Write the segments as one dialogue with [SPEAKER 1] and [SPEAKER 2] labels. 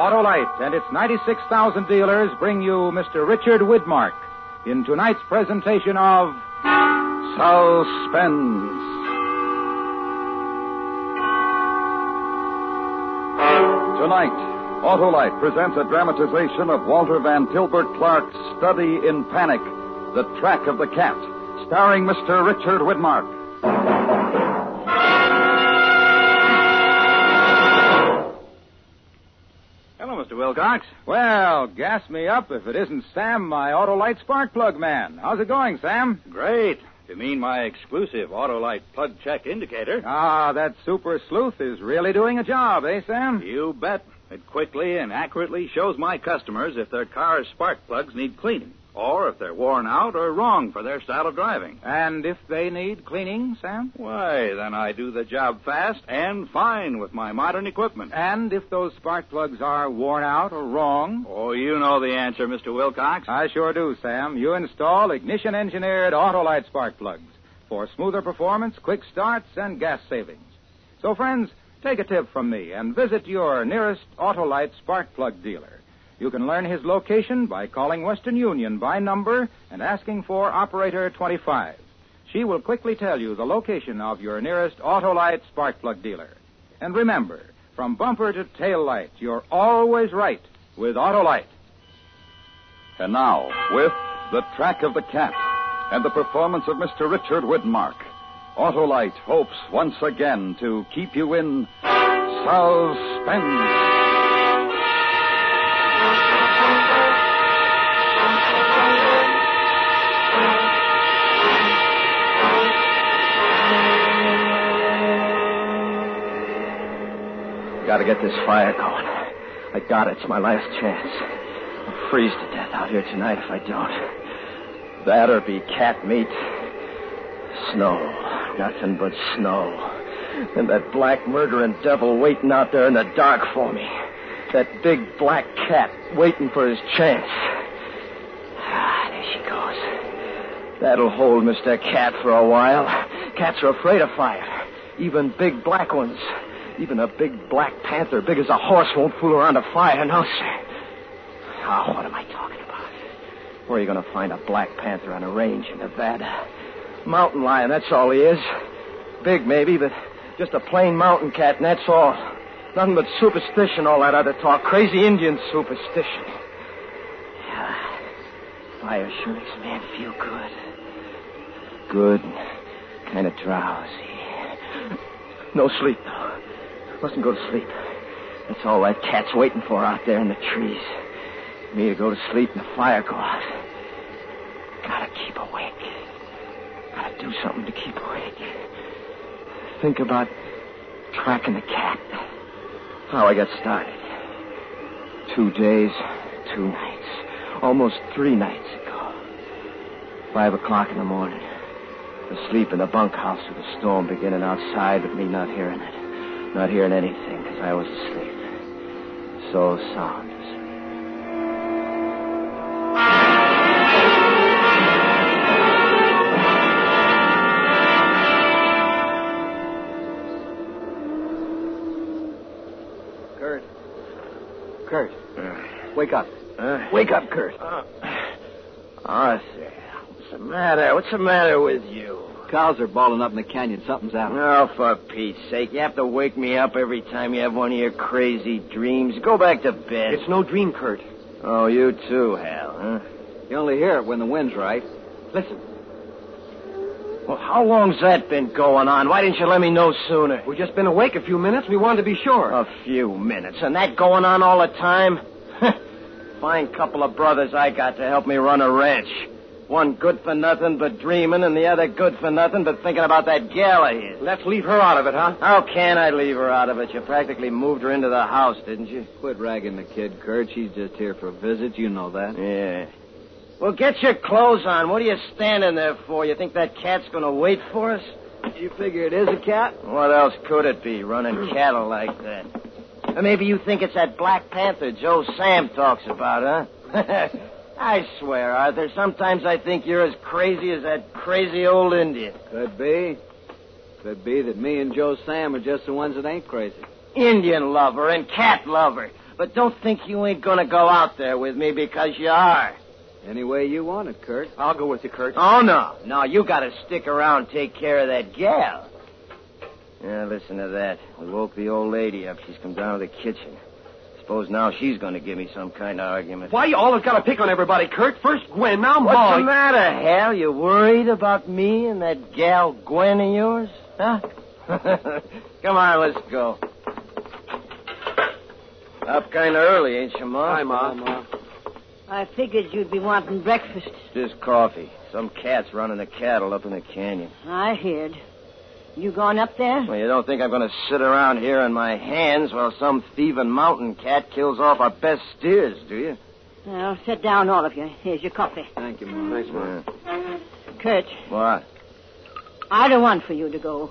[SPEAKER 1] Autolite and its 96,000 dealers bring you Mr. Richard Widmark in tonight's presentation of Suspense.
[SPEAKER 2] Tonight, Autolite presents a dramatization of Walter Van Tilburg Clark's Study in Panic, The Track of the Cat, starring Mr. Richard Widmark.
[SPEAKER 1] Mr. Wilcox. Well, gas me up if it isn't Sam, my Autolite spark plug man. How's it going, Sam?
[SPEAKER 3] Great. You mean my exclusive Autolite plug check indicator?
[SPEAKER 1] Ah, that super sleuth is really doing a job, eh, Sam?
[SPEAKER 3] You bet. It quickly and accurately shows my customers if their car's spark plugs need cleaning, or if they're worn out or wrong for their style of driving.
[SPEAKER 1] And if they need cleaning, Sam?
[SPEAKER 3] Why, then I do the job fast and fine with my modern equipment.
[SPEAKER 1] And if those spark plugs are worn out or wrong?
[SPEAKER 3] Oh, you know the answer, Mr. Wilcox.
[SPEAKER 1] I sure do, Sam. You install ignition engineered Autolite spark plugs for smoother performance, quick starts, and gas savings. So, friends, take a tip from me and visit your nearest Autolite spark plug dealer. You can learn his location by calling Western Union by number and asking for Operator 25. She will quickly tell you the location of your nearest Autolite spark plug dealer. And remember, from bumper to tail light, you're always right with Autolite.
[SPEAKER 2] And now, with The Track of the Cat and the performance of Mr. Richard Widmark, Autolite hopes once again to keep you in suspense.
[SPEAKER 4] Gotta get this fire going. I got it. It's my last chance. I'll freeze to death out here tonight if I don't. That or be cat meat. Snow. Nothing but snow. And that black murdering devil waiting out there in the dark for me. That big black cat waiting for his chance. Ah, there she goes. That'll hold Mr. Cat for a while. Cats are afraid of fire. Even big black ones. Even a big black panther, big as a horse, won't fool around a fire, no, sir. Oh, what am I talking about? Where are you going to find a black panther on a range in Nevada? Mountain lion, that's all he is. Big, maybe, but just a plain mountain cat, and that's all. Nothing but superstition, all that other talk. Crazy Indian superstition. Yeah. Fire sure makes a man feel good. Good. Kind of drowsy. No sleep, though. Mustn't go to sleep. That's all that cat's waiting for out there in the trees. Me to go to sleep and the fire go out. Gotta keep awake. Gotta do something to keep awake. Think about tracking the cat. How I got started. Two days, two nights. Almost three nights ago. Five o'clock in the morning. Asleep in the bunkhouse with the storm beginning outside, but me not hearing it. Not hearing anything because I was asleep. So sound.
[SPEAKER 5] Kurt. Kurt. Uh. Wake up. Uh. Wake up, Kurt. Uh.
[SPEAKER 4] Arthur, what's the matter? What's the matter with you?
[SPEAKER 5] Cows are balling up in the canyon. Something's out.
[SPEAKER 4] Oh, for Pete's sake. You have to wake me up every time you have one of your crazy dreams. Go back to bed.
[SPEAKER 5] It's no dream, Kurt.
[SPEAKER 4] Oh, you too, Hal, huh?
[SPEAKER 5] You only hear it when the wind's right. Listen,
[SPEAKER 4] Well, how long's that been going on? Why didn't you let me know sooner?
[SPEAKER 5] we've just been awake a few minutes. We wanted to be sure.
[SPEAKER 4] A few minutes. And that going on all the time? Fine couple of brothers I got to help me run a ranch. One good for nothing but dreaming, and the other good for nothing but thinking about that gal of his.
[SPEAKER 5] Let's leave her out of it, huh?
[SPEAKER 4] How can I leave her out of it? You practically moved her into the house, didn't you?
[SPEAKER 5] Quit ragging the kid, Kurt. She's just here for a visit. You know that.
[SPEAKER 4] Yeah. Well, get your clothes on. What are you standing there for? You think that cat's going to wait for us?
[SPEAKER 5] You figure it is a cat?
[SPEAKER 4] What else could it be, running cattle like that? Or maybe you think it's that Black Panther Joe Sam talks about, huh? I swear, Arthur, sometimes I think you're as crazy as that crazy old Indian.
[SPEAKER 5] Could be. Could be that me and Joe Sam are just the ones that ain't crazy.
[SPEAKER 4] Indian lover and cat lover. But don't think you ain't gonna go out there with me because you are.
[SPEAKER 5] Any way you want it, Kurt.
[SPEAKER 3] I'll go with you, Kurt.
[SPEAKER 4] Oh, no. No, you gotta stick around and take care of that gal. Yeah, listen to that. We woke the old lady up. She's come down to the kitchen. Suppose now she's gonna give me some kind of argument.
[SPEAKER 5] Why you always got to pick on everybody, Kurt? First Gwen, now
[SPEAKER 4] What's the matter, Hal? You worried about me and that gal Gwen of yours? Huh? Come on, let's go. Up kind of early, ain't you, Ma?
[SPEAKER 5] Hi, Ma.
[SPEAKER 6] I figured you'd be wanting breakfast.
[SPEAKER 4] Just coffee. Some cat's running the cattle up in the canyon.
[SPEAKER 6] I heard. You going up there?
[SPEAKER 4] Well, you don't think I'm going to sit around here on my hands while some thieving mountain cat kills off our best steers, do you?
[SPEAKER 6] Well, sit down, all of you. Here's your coffee.
[SPEAKER 5] Thank you, Ma. Thanks,
[SPEAKER 4] Yeah.
[SPEAKER 6] Kurt,
[SPEAKER 4] What?
[SPEAKER 6] I don't want for you to go.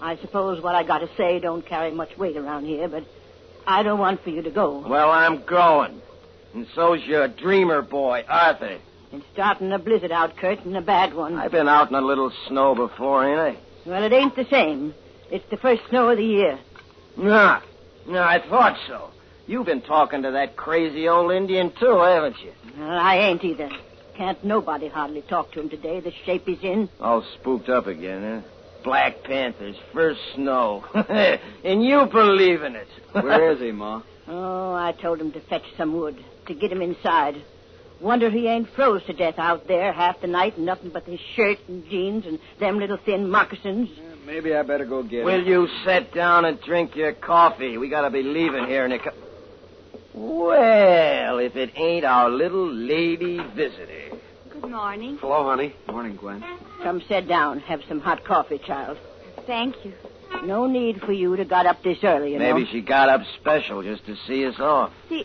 [SPEAKER 6] I suppose what I got to say don't carry much weight around here, but I don't want for you to go.
[SPEAKER 4] Well, I'm going. And so's your dreamer boy, Arthur.
[SPEAKER 6] It's starting a blizzard out, Kurt, and a bad one.
[SPEAKER 4] I've been out in a little snow before, ain't I?
[SPEAKER 6] Well, it ain't the same. It's the first snow of the year.
[SPEAKER 4] No. No, I thought so. You've been talking to that crazy old Indian, too, haven't you?
[SPEAKER 6] Well, I ain't either. Can't nobody hardly talk to him today, the shape he's in.
[SPEAKER 4] All spooked up again, huh? Black Panthers, first snow. and you believe in it.
[SPEAKER 5] Where is he, Ma?
[SPEAKER 6] Oh, I told him to fetch some wood, to get him inside. Wonder he ain't froze to death out there half the night and nothing but his shirt and jeans and them little thin moccasins.
[SPEAKER 5] Maybe I better go get
[SPEAKER 4] Will
[SPEAKER 5] him.
[SPEAKER 4] Will you sit down and drink your coffee? We gotta be leaving here in a cou- Well, if it ain't our little lady visitor.
[SPEAKER 7] Good morning.
[SPEAKER 5] Hello, honey. Morning, Gwen.
[SPEAKER 6] Come sit down, have some hot coffee, child.
[SPEAKER 7] Thank you.
[SPEAKER 6] No need for you to got up this early, you
[SPEAKER 4] Maybe
[SPEAKER 6] know.
[SPEAKER 4] she got up special just to see us off.
[SPEAKER 7] See,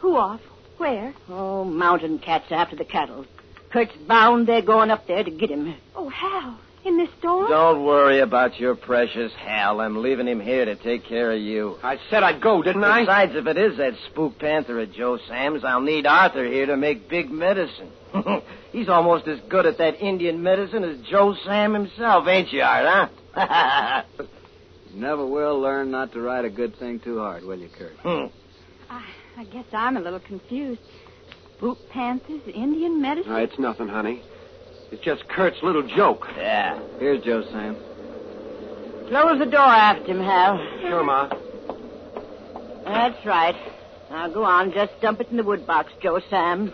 [SPEAKER 7] who off? Where?
[SPEAKER 6] Oh, mountain cats after the cattle. Kurt's bound they're going up there to get him.
[SPEAKER 7] Oh, Hal. In this storm?
[SPEAKER 4] Don't worry about your precious Hal. I'm leaving him here to take care of you.
[SPEAKER 5] I said I'd go, didn't I?
[SPEAKER 4] Besides, if it is that spook panther at Joe Sam's, I'll need Arthur here to make big medicine. He's almost as good at that Indian medicine as Joe Sam himself, ain't you, Art, huh?
[SPEAKER 5] Never will learn not to ride a good thing too hard, will you, Kurt?
[SPEAKER 4] Hmm.
[SPEAKER 7] I, I guess I'm a little confused. Boot panthers, Indian medicine?
[SPEAKER 5] No, it's nothing, honey. It's just Kurt's little joke.
[SPEAKER 4] yeah.
[SPEAKER 5] Here's Joe Sam.
[SPEAKER 6] Close the door after him, Hal.
[SPEAKER 5] Sure, Ma.
[SPEAKER 6] That's right. Now go on, just dump it in the wood box, Joe Sam.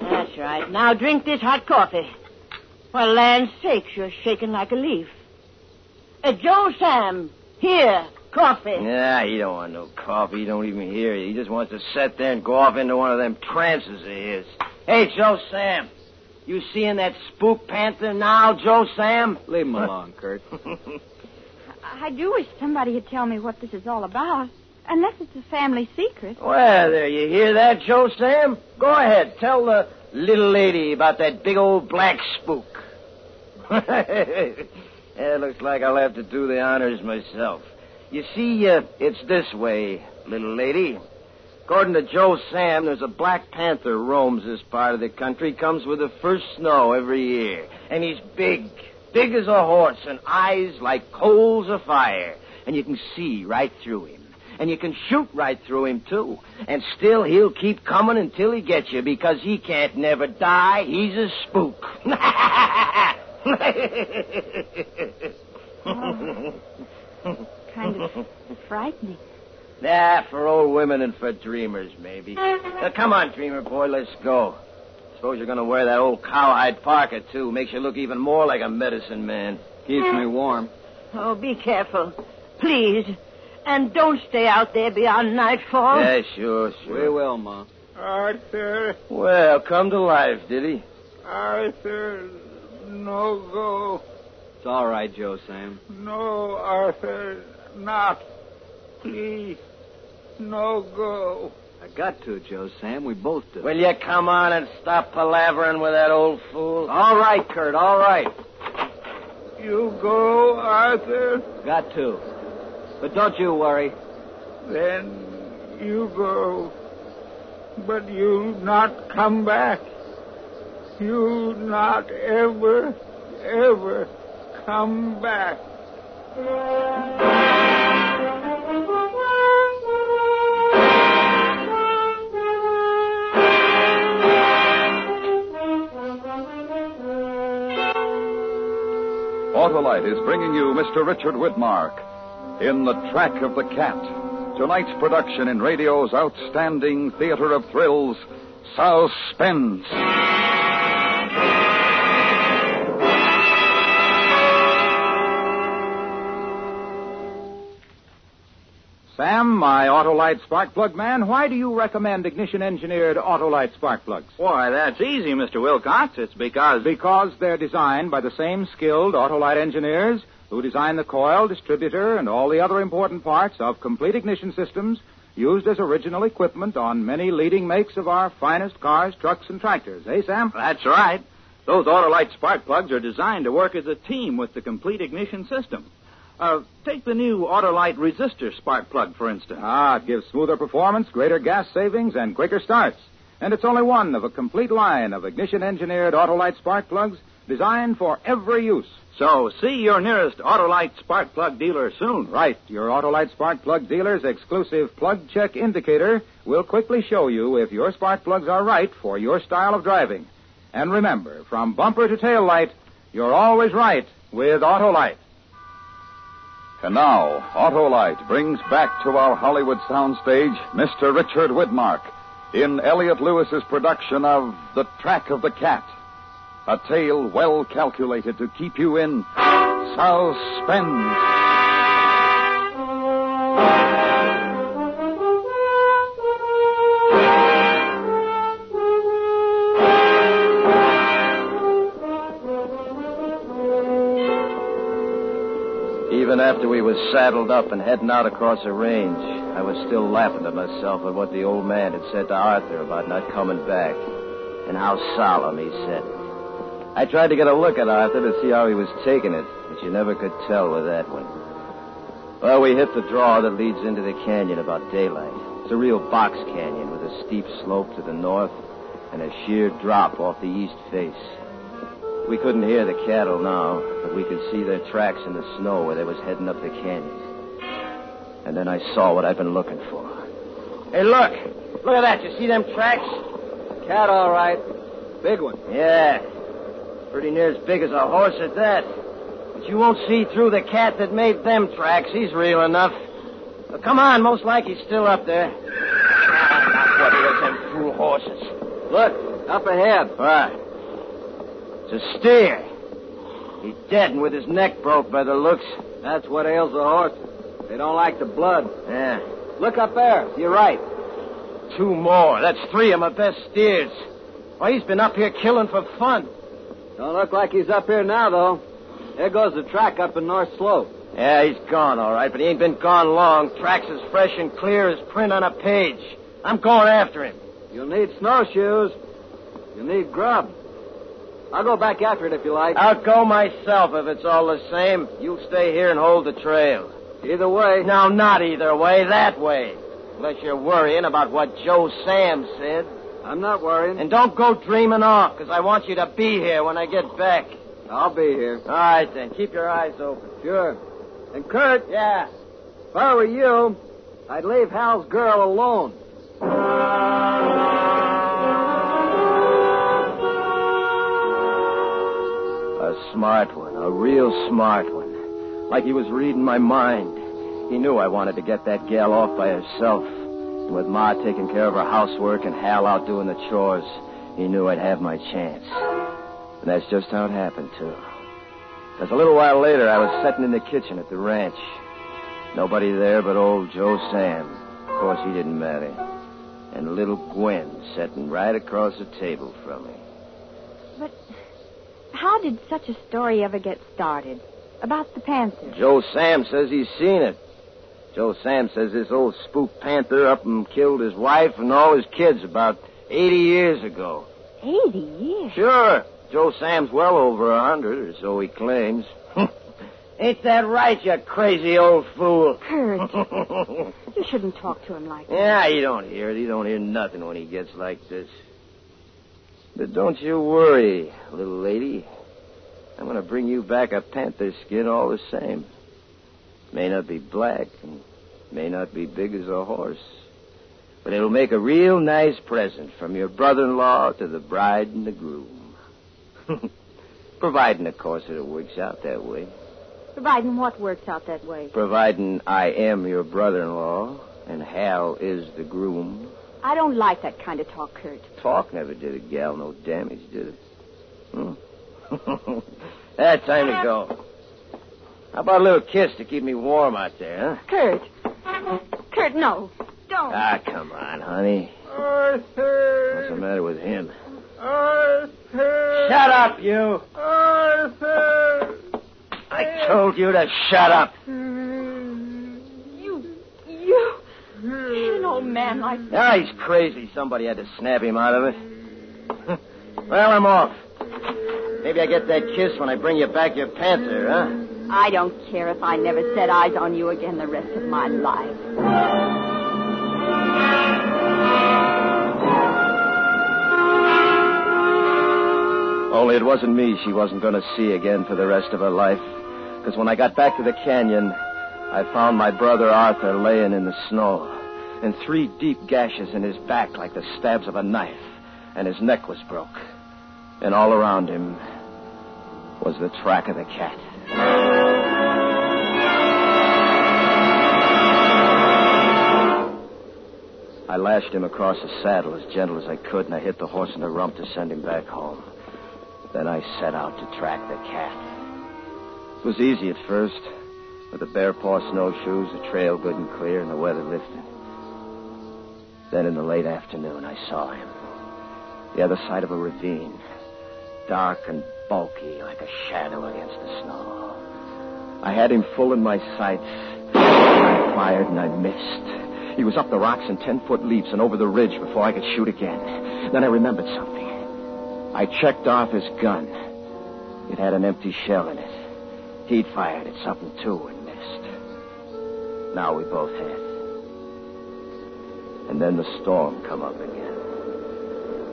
[SPEAKER 6] That's right. Now drink this hot coffee. For land's sakes, you're shaking like a leaf. Uh, Joe Sam, here, coffee.
[SPEAKER 4] Yeah, he don't want no coffee. He don't even hear you. He just wants to sit there and go off into one of them trances of his. Hey, Joe Sam. You seeing that spook panther now, Joe Sam?
[SPEAKER 5] Leave him alone, Kurt.
[SPEAKER 7] I do wish somebody would tell me what this is all about. Unless it's a family secret.
[SPEAKER 4] Well, there, you hear that, Joe Sam? Go ahead, tell the little lady about that big old black spook. it looks like I'll have to do the honors myself. You see, uh, it's this way, little lady. According to Joe Sam, there's a black panther roams this part of the country, comes with the first snow every year. And he's big, big as a horse, and eyes like coals of fire. And you can see right through him. And you can shoot right through him, too. And still he'll keep coming until he gets you because he can't never die. He's a spook.
[SPEAKER 7] Kind of frightening.
[SPEAKER 4] Nah, for old women and for dreamers, maybe. Now, come on, dreamer boy, let's go. Suppose you're going to wear that old cowhide parka, too. Makes you look even more like a medicine man.
[SPEAKER 5] Keeps me warm.
[SPEAKER 6] Oh, be careful. Please. And don't stay out there beyond nightfall.
[SPEAKER 4] Yeah, sure,
[SPEAKER 5] We
[SPEAKER 4] sure.
[SPEAKER 5] will, Ma. Arthur,
[SPEAKER 4] Well, come to life, did he?
[SPEAKER 5] Arthur, no go.
[SPEAKER 8] It's all right, Joe Sam.
[SPEAKER 5] No, Arthur, not. Please, no go.
[SPEAKER 8] I got to, Joe Sam. We both do.
[SPEAKER 4] Will you come on and stop palavering with that old fool?
[SPEAKER 8] All right, Kurt, all right.
[SPEAKER 5] You go, Arthur,
[SPEAKER 8] Got to. But don't you worry.
[SPEAKER 5] then you go. But you'll not come back. You'll not ever, ever come back.
[SPEAKER 2] Autolite is bringing you Mr. Richard Widmark in The Track of the Cat. Tonight's production in radio's outstanding theater of thrills, Suspense.
[SPEAKER 1] Sam, my Autolite spark plug man, why do you recommend ignition engineered Autolite spark plugs?
[SPEAKER 3] Why, that's easy, Mr. Wilcox. It's because.
[SPEAKER 1] Because they're designed by the same skilled Autolite engineers who design the coil, distributor, and all the other important parts of complete ignition systems used as original equipment on many leading makes of our finest cars, trucks, and tractors. Eh, Sam?
[SPEAKER 3] That's right. Those Autolite spark plugs are designed to work as a team with the complete ignition system. Uh, take the new Autolite resistor spark plug, for instance.
[SPEAKER 1] Ah, it gives smoother performance, greater gas savings, and quicker starts. And it's only one of a complete line of ignition engineered Autolite spark plugs designed for every use.
[SPEAKER 3] So see your nearest Autolite spark plug dealer soon.
[SPEAKER 1] Right. Your Autolite spark plug dealer's exclusive plug check indicator will quickly show you if your spark plugs are right for your style of driving. And remember, from bumper to tail light, you're always right with Autolite.
[SPEAKER 2] And now, Autolite brings back to our Hollywood soundstage Mr. Richard Widmark in Elliot Lewis's production of The Track of the Cat. A tale well calculated to keep you in suspense.
[SPEAKER 4] Even after we was saddled up and heading out across the range, I was still laughing to myself at what the old man had said to Arthur about not coming back, and how solemn he said it. I tried to get a look at Arthur to see how he was taking it, but you never could tell with that one. Well, we hit the draw that leads into the canyon about daylight. It's a real box canyon with a steep slope to the north and a sheer drop off the east face. We couldn't hear the cattle now, but we could see their tracks in the snow where they was heading up the canyon. And then I saw what I'd been looking for. Hey, look! Look at that. You see them tracks?
[SPEAKER 5] Cat, all right. Big one.
[SPEAKER 4] Yeah. Pretty near as big as a horse at that. But you won't see through the cat that made them tracks. He's real enough. Well, come on, most like he's still up there. Ah, not what them fool horses.
[SPEAKER 5] Look, up ahead.
[SPEAKER 4] What? It's a steer. He's dead and with his neck broke by the looks.
[SPEAKER 5] That's what ails the horses. They don't like the blood.
[SPEAKER 4] Yeah.
[SPEAKER 5] Look up there. You're right.
[SPEAKER 4] Two more. That's three of my best steers. Why, he's been up here killing for fun.
[SPEAKER 5] Don't look like he's up here now, though. There goes the track up in North Slope.
[SPEAKER 4] Yeah, he's gone, all right, but he ain't been gone long. Tracks as fresh and clear as print on a page. I'm going after him.
[SPEAKER 5] You'll need snowshoes. You'll need grub. I'll go back after it if you like.
[SPEAKER 4] I'll go myself if it's all the same. You stay here and hold the trail.
[SPEAKER 5] Either way.
[SPEAKER 4] No, not either way, that way. Unless you're worrying about what Joe Sam said.
[SPEAKER 5] I'm not worrying.
[SPEAKER 4] And don't go dreaming off, because I want you to be here when I get back.
[SPEAKER 5] I'll be here.
[SPEAKER 4] All right, then. Keep your eyes open.
[SPEAKER 5] Sure. And Kurt,
[SPEAKER 4] Yeah.
[SPEAKER 5] if I were you, I'd leave Hal's girl alone.
[SPEAKER 4] Smart one, a real smart one. Like he was reading my mind. He knew I wanted to get that gal off by herself. And with Ma taking care of her housework and Hal out doing the chores, he knew I'd have my chance. And that's just how it happened, too. Because a little while later, I was sitting in the kitchen at the ranch. Nobody there but old Joe Sam. Of course, he didn't matter. and little Gwen sitting right across the table from me.
[SPEAKER 7] How did such a story ever get started? About the panther?
[SPEAKER 4] Joe Sam says he's seen it. Joe Sam says this old spook panther up and killed his wife and all his kids about 80 years ago.
[SPEAKER 7] 80 years?
[SPEAKER 4] Sure. Joe Sam's well over a hundred, or so he claims. Ain't that right, you crazy old fool?
[SPEAKER 7] Kurt, you shouldn't talk to him like that.
[SPEAKER 4] Yeah, he don't hear it. He don't hear nothing when he gets like this. But don't you worry, little lady. I'm going to bring you back a panther skin all the same. May not be black and may not be big as a horse. But it'll make a real nice present from your brother-in-law to the bride and the groom. Providing, of course, that it works out that way.
[SPEAKER 7] Providing what works out that way.
[SPEAKER 4] Providing I am your brother-in-law and Hal is the groom.
[SPEAKER 7] I don't like that kind of talk, Kurt.
[SPEAKER 4] Talk never did a gal no damage, did it? Hmm? That's time to go. How about a little kiss to keep me warm out there, huh?
[SPEAKER 7] Kurt. Kurt, no. Don't.
[SPEAKER 4] Ah, come on, honey.
[SPEAKER 5] Arthur.
[SPEAKER 4] What's the matter with him?
[SPEAKER 5] Arthur.
[SPEAKER 4] Shut up, you.
[SPEAKER 5] Arthur.
[SPEAKER 4] I told you to shut up.
[SPEAKER 7] You. You. Hit an old man like that.
[SPEAKER 4] Ah, he's crazy. Somebody had to snap him out of it. well, I'm off. Maybe I get that kiss when I bring you back your panther, huh?
[SPEAKER 7] I don't care if I never set eyes on you again the rest of my life.
[SPEAKER 4] Only it wasn't me she wasn't going to see again for the rest of her life. Because when I got back to the canyon, I found my brother Arthur laying in the snow, and three deep gashes in his back like the stabs of a knife, and his neck was broke. And all around him was the track of the cat. I lashed him across the saddle as gentle as I could, and I hit the horse in the rump to send him back home. Then I set out to track the cat. It was easy at first, with the bear paw snowshoes, the trail good and clear, and the weather lifted. Then in the late afternoon, I saw him. The other side of a ravine, dark and bulky like a shadow against the snow. I had him full in my sights. I fired and I missed. He was up the rocks in ten foot leaps and over the ridge before I could shoot again. Then I remembered something. I checked off his gun. It had an empty shell in it. He'd fired at something too and missed. Now we both had. And then the storm come up again.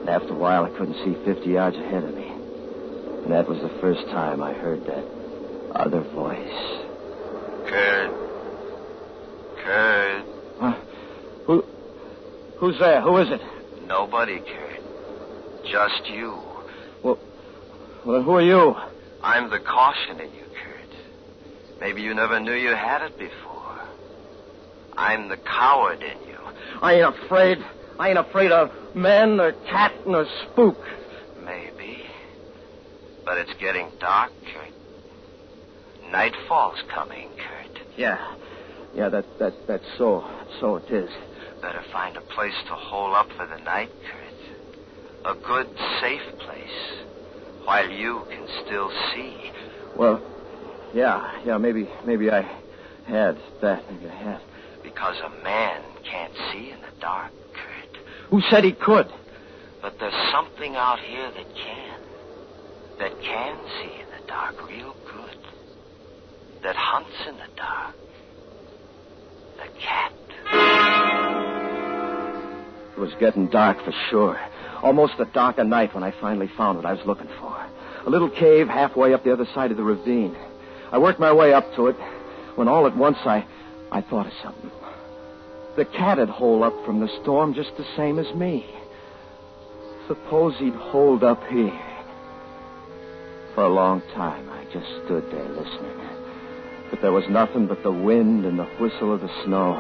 [SPEAKER 4] And after a while, I couldn't see 50 yards ahead of me. And that was the first time I heard that other voice.
[SPEAKER 9] Kurt. Kurt.
[SPEAKER 4] Who? Who's there? Who is it?
[SPEAKER 9] Nobody, Kurt. Just you.
[SPEAKER 4] Well, well, who are you?
[SPEAKER 9] I'm the caution in you, Kurt. Maybe you never knew you had it before. I'm the coward in you.
[SPEAKER 4] I ain't afraid. I ain't afraid of men or cat nor spook.
[SPEAKER 9] Maybe. But it's getting dark, Kurt. Nightfall's coming, Kurt.
[SPEAKER 4] Yeah. Yeah, that, that, that's so. So it is.
[SPEAKER 9] Better find a place to hole up for the night, Kurt. A good, safe place. While you can still see.
[SPEAKER 4] Well, yeah, yeah, maybe, maybe I had that. Maybe I had.
[SPEAKER 9] Because a man can't see in the dark, Kurt.
[SPEAKER 4] Who said he could?
[SPEAKER 9] But there's something out here that can. That can see in the dark real good. That hunts in the dark. The cat.
[SPEAKER 4] It was getting dark for sure. Almost a dark of night when I finally found what I was looking for. A little cave halfway up the other side of the ravine. I worked my way up to it when all at once I, I thought of something. The cat would hole up from the storm just the same as me. Suppose he'd holed up here. For a long time, I just stood there listening. But there was nothing but the wind and the whistle of the snow.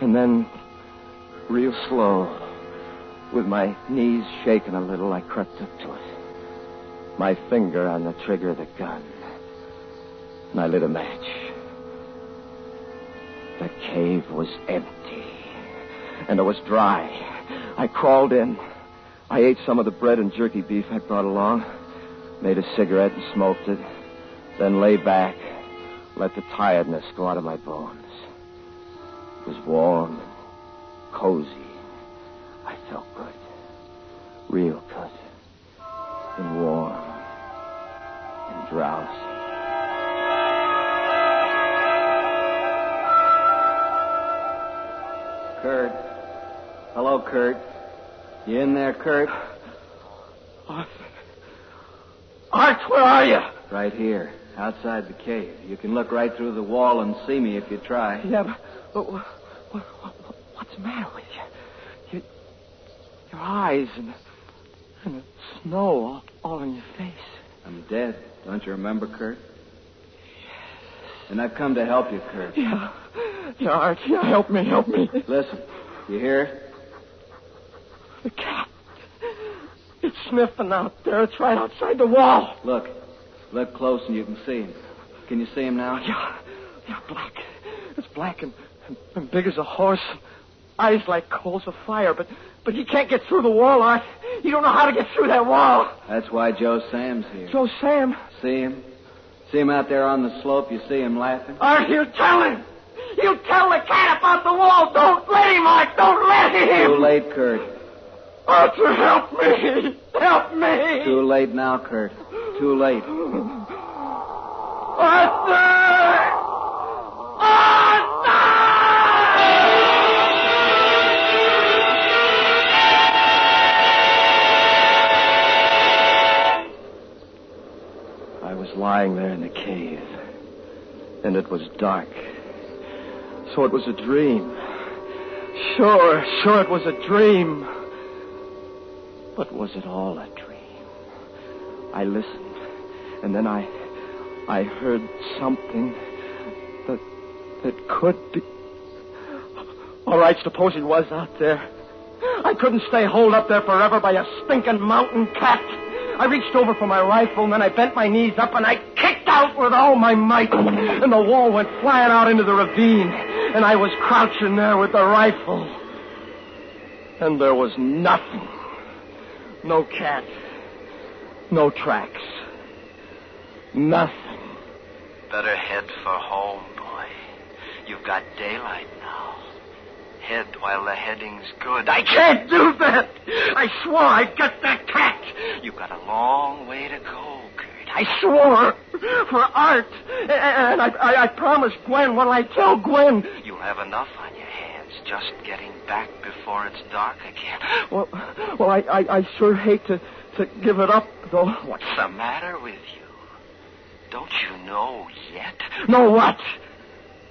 [SPEAKER 4] And then, real slow, with my knees shaking a little, I crept up to it. My finger on the trigger of the gun. And I lit a match. The cave was empty. and it was dry. I crawled in. I ate some of the bread and jerky beef I brought along, made a cigarette and smoked it, then lay back, let the tiredness go out of my bones. It was warm and cozy. I felt good. Real good. And warm. And drowsy.
[SPEAKER 8] Kurt. Hello, Kurt. You in there, Kurt?
[SPEAKER 4] Art, Art where are you?
[SPEAKER 8] Right here, outside the cave. You can look right through the wall and see me if you try.
[SPEAKER 4] Yeah, but, but what, what, what, what's the matter with you? Your, your eyes and, and the snow all, all on your face.
[SPEAKER 8] I'm dead. Don't you remember, Kurt? Yes. And I've come to help you, Kurt.
[SPEAKER 4] Yeah. Yeah, help me, help me.
[SPEAKER 8] Listen, you hear?
[SPEAKER 4] The cat. It's sniffing out there. It's right outside the wall.
[SPEAKER 8] Look. Look close and you can see him. Can you see him now?
[SPEAKER 4] Yeah. Yeah, black. It's black and, and, and big as a horse. Eyes like coals of fire, but but he can't get through the wall, Art. You don't know how to get through that wall.
[SPEAKER 8] That's why Joe Sam's here.
[SPEAKER 4] Joe Sam?
[SPEAKER 8] See him? See him out there on the slope? You see him laughing?
[SPEAKER 4] Art, you tell him. You tell the cat about the wall. Don't let him, Art. Don't let him.
[SPEAKER 8] Too late, Kurt.
[SPEAKER 4] Oh, Arthur, help me. Help me.
[SPEAKER 8] Too late now, Kurt. Too late.
[SPEAKER 4] Arthur! I was lying there in the cave, and it was dark. So it was a dream. Sure, sure it was a dream. But was it all a dream? I listened, and then I I heard something that that could be All right, suppose he was out there. I couldn't stay holed up there forever by a stinking mountain cat. I reached over for my rifle, and then I bent my knees up and I kicked out with all my might. And the wall went flying out into the ravine, and I was crouching there with the rifle. And there was nothing. No cat. No tracks. Nothing.
[SPEAKER 9] Better head for home, boy. You've got daylight now. Head while the heading's good.
[SPEAKER 4] I can't do that. I swore I'd get that cat.
[SPEAKER 9] You've got a long way to go.
[SPEAKER 4] I swore for Art, and I, I, I promised Gwen. What'll I tell Gwen?
[SPEAKER 9] You'll have enough on your hands just getting back before it's dark again.
[SPEAKER 4] Well, well, I, I, I sure hate to, to give it up, though.
[SPEAKER 9] What's the matter with you? Don't you know yet?
[SPEAKER 4] Know what?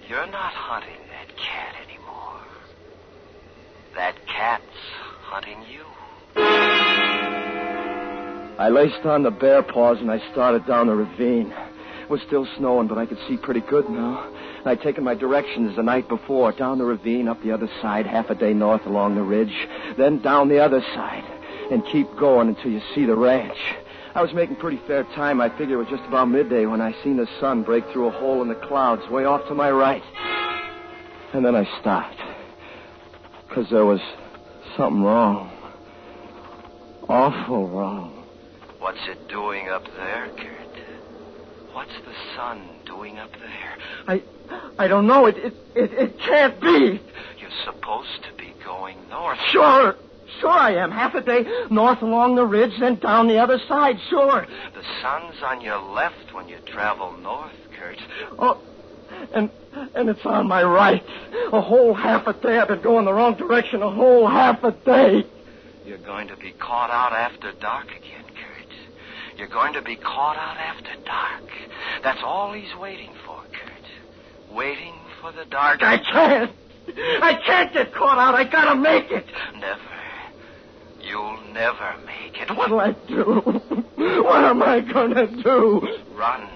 [SPEAKER 9] You're not hunting that cat anymore. That cat's hunting you.
[SPEAKER 4] I laced on the bear paws and I started down the ravine. It was still snowing, but I could see pretty good now. I'd taken my directions the night before, down the ravine, up the other side, half a day north along the ridge, then down the other side, and keep going until you see the ranch. I was making pretty fair time. I figure it was just about midday when I seen the sun break through a hole in the clouds way off to my right. And then I stopped. Because there was something wrong. Awful wrong.
[SPEAKER 9] What's it doing up there, Kurt? What's the sun doing up there?
[SPEAKER 4] I I don't know. It it it, it can't be.
[SPEAKER 9] You're supposed to be going north.
[SPEAKER 4] Sure. Sure I am. Half a day north along the ridge, then down the other side. Sure.
[SPEAKER 9] The sun's on your left when you travel north, Kurt.
[SPEAKER 4] Oh, and and it's on my right. A whole half a day I've been going the wrong direction. A whole half a day.
[SPEAKER 9] You're going to be caught out after dark again. You're going to be caught out after dark. That's all he's waiting for, Kurt. Waiting for the dark.
[SPEAKER 4] I can't. I can't get caught out. I gotta make it.
[SPEAKER 9] Never. You'll never make it.
[SPEAKER 4] What'll I do? What am I gonna do?
[SPEAKER 9] Run.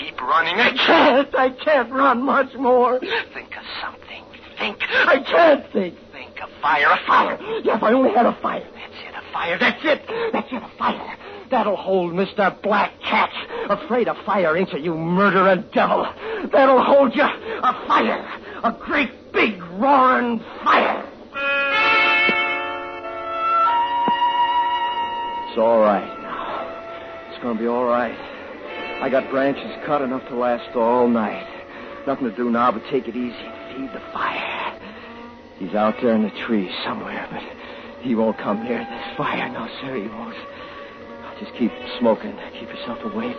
[SPEAKER 9] Keep running.
[SPEAKER 4] I can't. I can't run much more.
[SPEAKER 9] Think of something. Think.
[SPEAKER 4] I can't think.
[SPEAKER 9] Think of fire. A
[SPEAKER 4] Fire. Yeah, if I only had a fire.
[SPEAKER 9] That's it. A fire.
[SPEAKER 4] That's it. That's it. A fire. That'll hold Mr. Black Cat. Afraid of fire, ain't you, you murdering devil? That'll hold you. A fire. A great big roaring fire. It's all right now. It's gonna be all right. I got branches cut enough to last all night. Nothing to do now but take it easy and feed the fire. He's out there in the trees somewhere, but he won't come near this fire. No, sir, he won't. Just keep smoking. Keep yourself awake.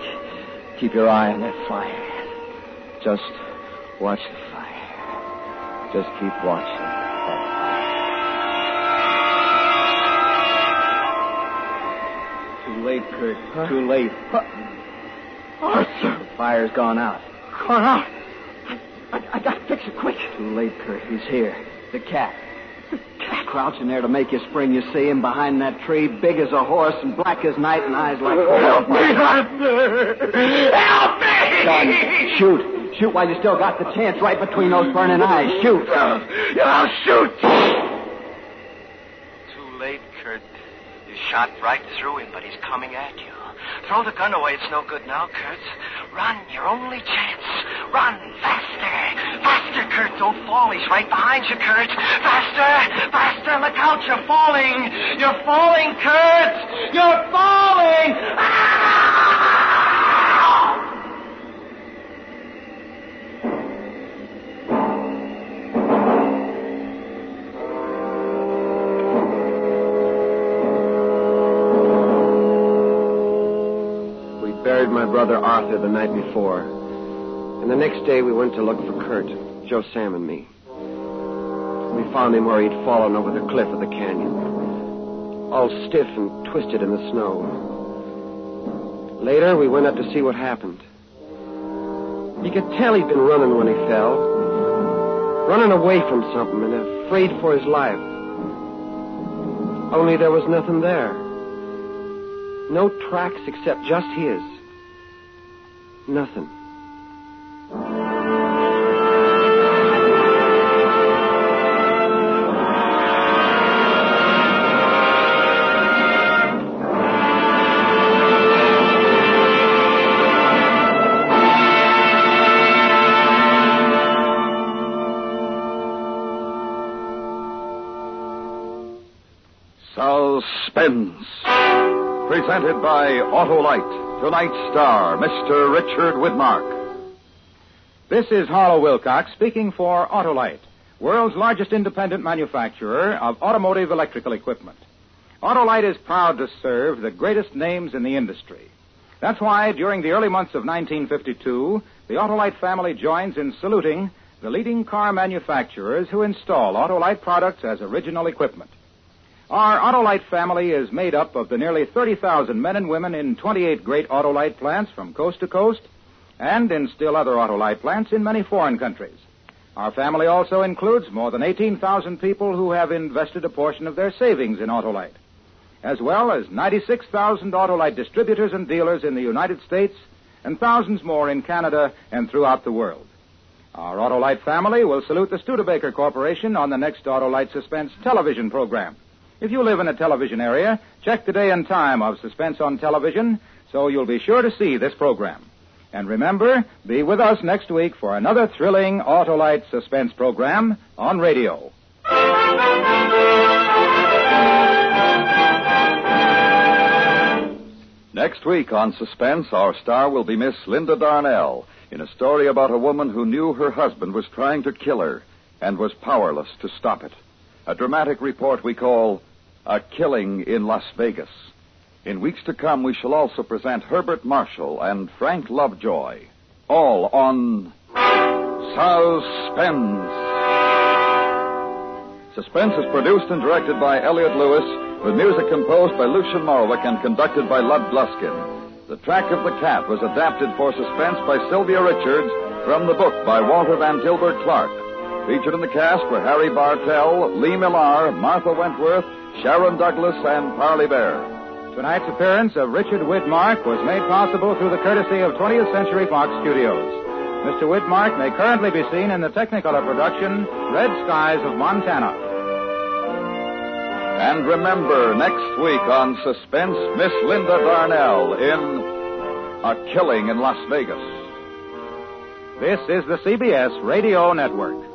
[SPEAKER 4] Keep your eye on that fire. Just watch the fire. Just keep watching. Too late, Kurt.
[SPEAKER 5] Huh?
[SPEAKER 4] Too late.
[SPEAKER 5] Arthur!
[SPEAKER 4] The fire's gone out.
[SPEAKER 5] Gone out. I, I, I got to fix it quick.
[SPEAKER 4] Too late, Kurt. He's here. The cat.
[SPEAKER 5] Crouching there to make you spring, you see him behind that tree, big as a horse and black as night and eyes like
[SPEAKER 4] Help
[SPEAKER 5] me, Arthur! Help me!
[SPEAKER 4] Son, shoot. Shoot while you still got the chance right between those burning eyes. Shoot.
[SPEAKER 5] I'll shoot!
[SPEAKER 9] Too late, Kurt. You shot right through him, but he's coming at you. Throw the gun away. It's no good now, Kurt. Run, your only chance. Run, faster. Faster, Kurt. Don't fall. He's right behind you, Kurt. Faster, faster. Look out. You're falling. You're falling, Kurt. You're falling. Ah!
[SPEAKER 10] We buried my brother Arthur the night before. And the next day we went to look for Kurt, Joe Sam and me. We found him where he'd fallen over the cliff of the canyon, all stiff and twisted in the snow. Later, we went up to see what happened. You could tell he'd been running when he fell, running away from something and afraid for his life. Only there was nothing there. No tracks except just his. Nothing.
[SPEAKER 2] Presented by Autolite. Tonight's star, Mr. Richard Widmark.
[SPEAKER 1] This is Harlow Wilcox speaking for Autolite, world's largest independent manufacturer of automotive electrical equipment. Autolite is proud to serve the greatest names in the industry. That's why during the early months of 1952, the Autolite family joins in saluting the leading car manufacturers who install Autolite products as original equipment. Our Autolite family is made up of the nearly 30,000 men and women in 28 great Autolite plants from coast to coast and in still other Autolite plants in many foreign countries. Our family also includes more than 18,000 people who have invested a portion of their savings in Autolite, as well as 96,000 Autolite distributors and dealers in the United States and thousands more in Canada and throughout the world. Our Autolite family will salute the Studebaker Corporation on the next Autolite Suspense television program. If you live in a television area, check the day and time of Suspense on television so you'll be sure to see this program. And remember, be with us next week for another thrilling Autolite Suspense program on radio.
[SPEAKER 2] Next week on Suspense, our star will be Miss Linda Darnell in a story about a woman who knew her husband was trying to kill her and was powerless to stop it. A dramatic report we call A Killing in Las Vegas. In weeks to come, we shall also present Herbert Marshall and Frank Lovejoy. All on Suspense. Suspense is produced and directed by Elliot Lewis, with music composed by Lucien Moraweck and conducted by Lud Gluskin. The Track of the Cat was adapted for Suspense by Sylvia Richards from the book by Walter Van Tilburg Clark. Featured in the cast were Harry Bartell, Lee Millar, Martha Wentworth, Sharon Douglas, and Parley Baer.
[SPEAKER 1] Tonight's appearance of Richard Widmark was made possible through the courtesy of 20th Century Fox Studios. Mr. Widmark may currently be seen in the Technicolor production Red Skies of Montana.
[SPEAKER 2] And remember, next week on Suspense, Miss Linda Darnell in A Killing in Las Vegas.
[SPEAKER 1] This is the CBS Radio Network.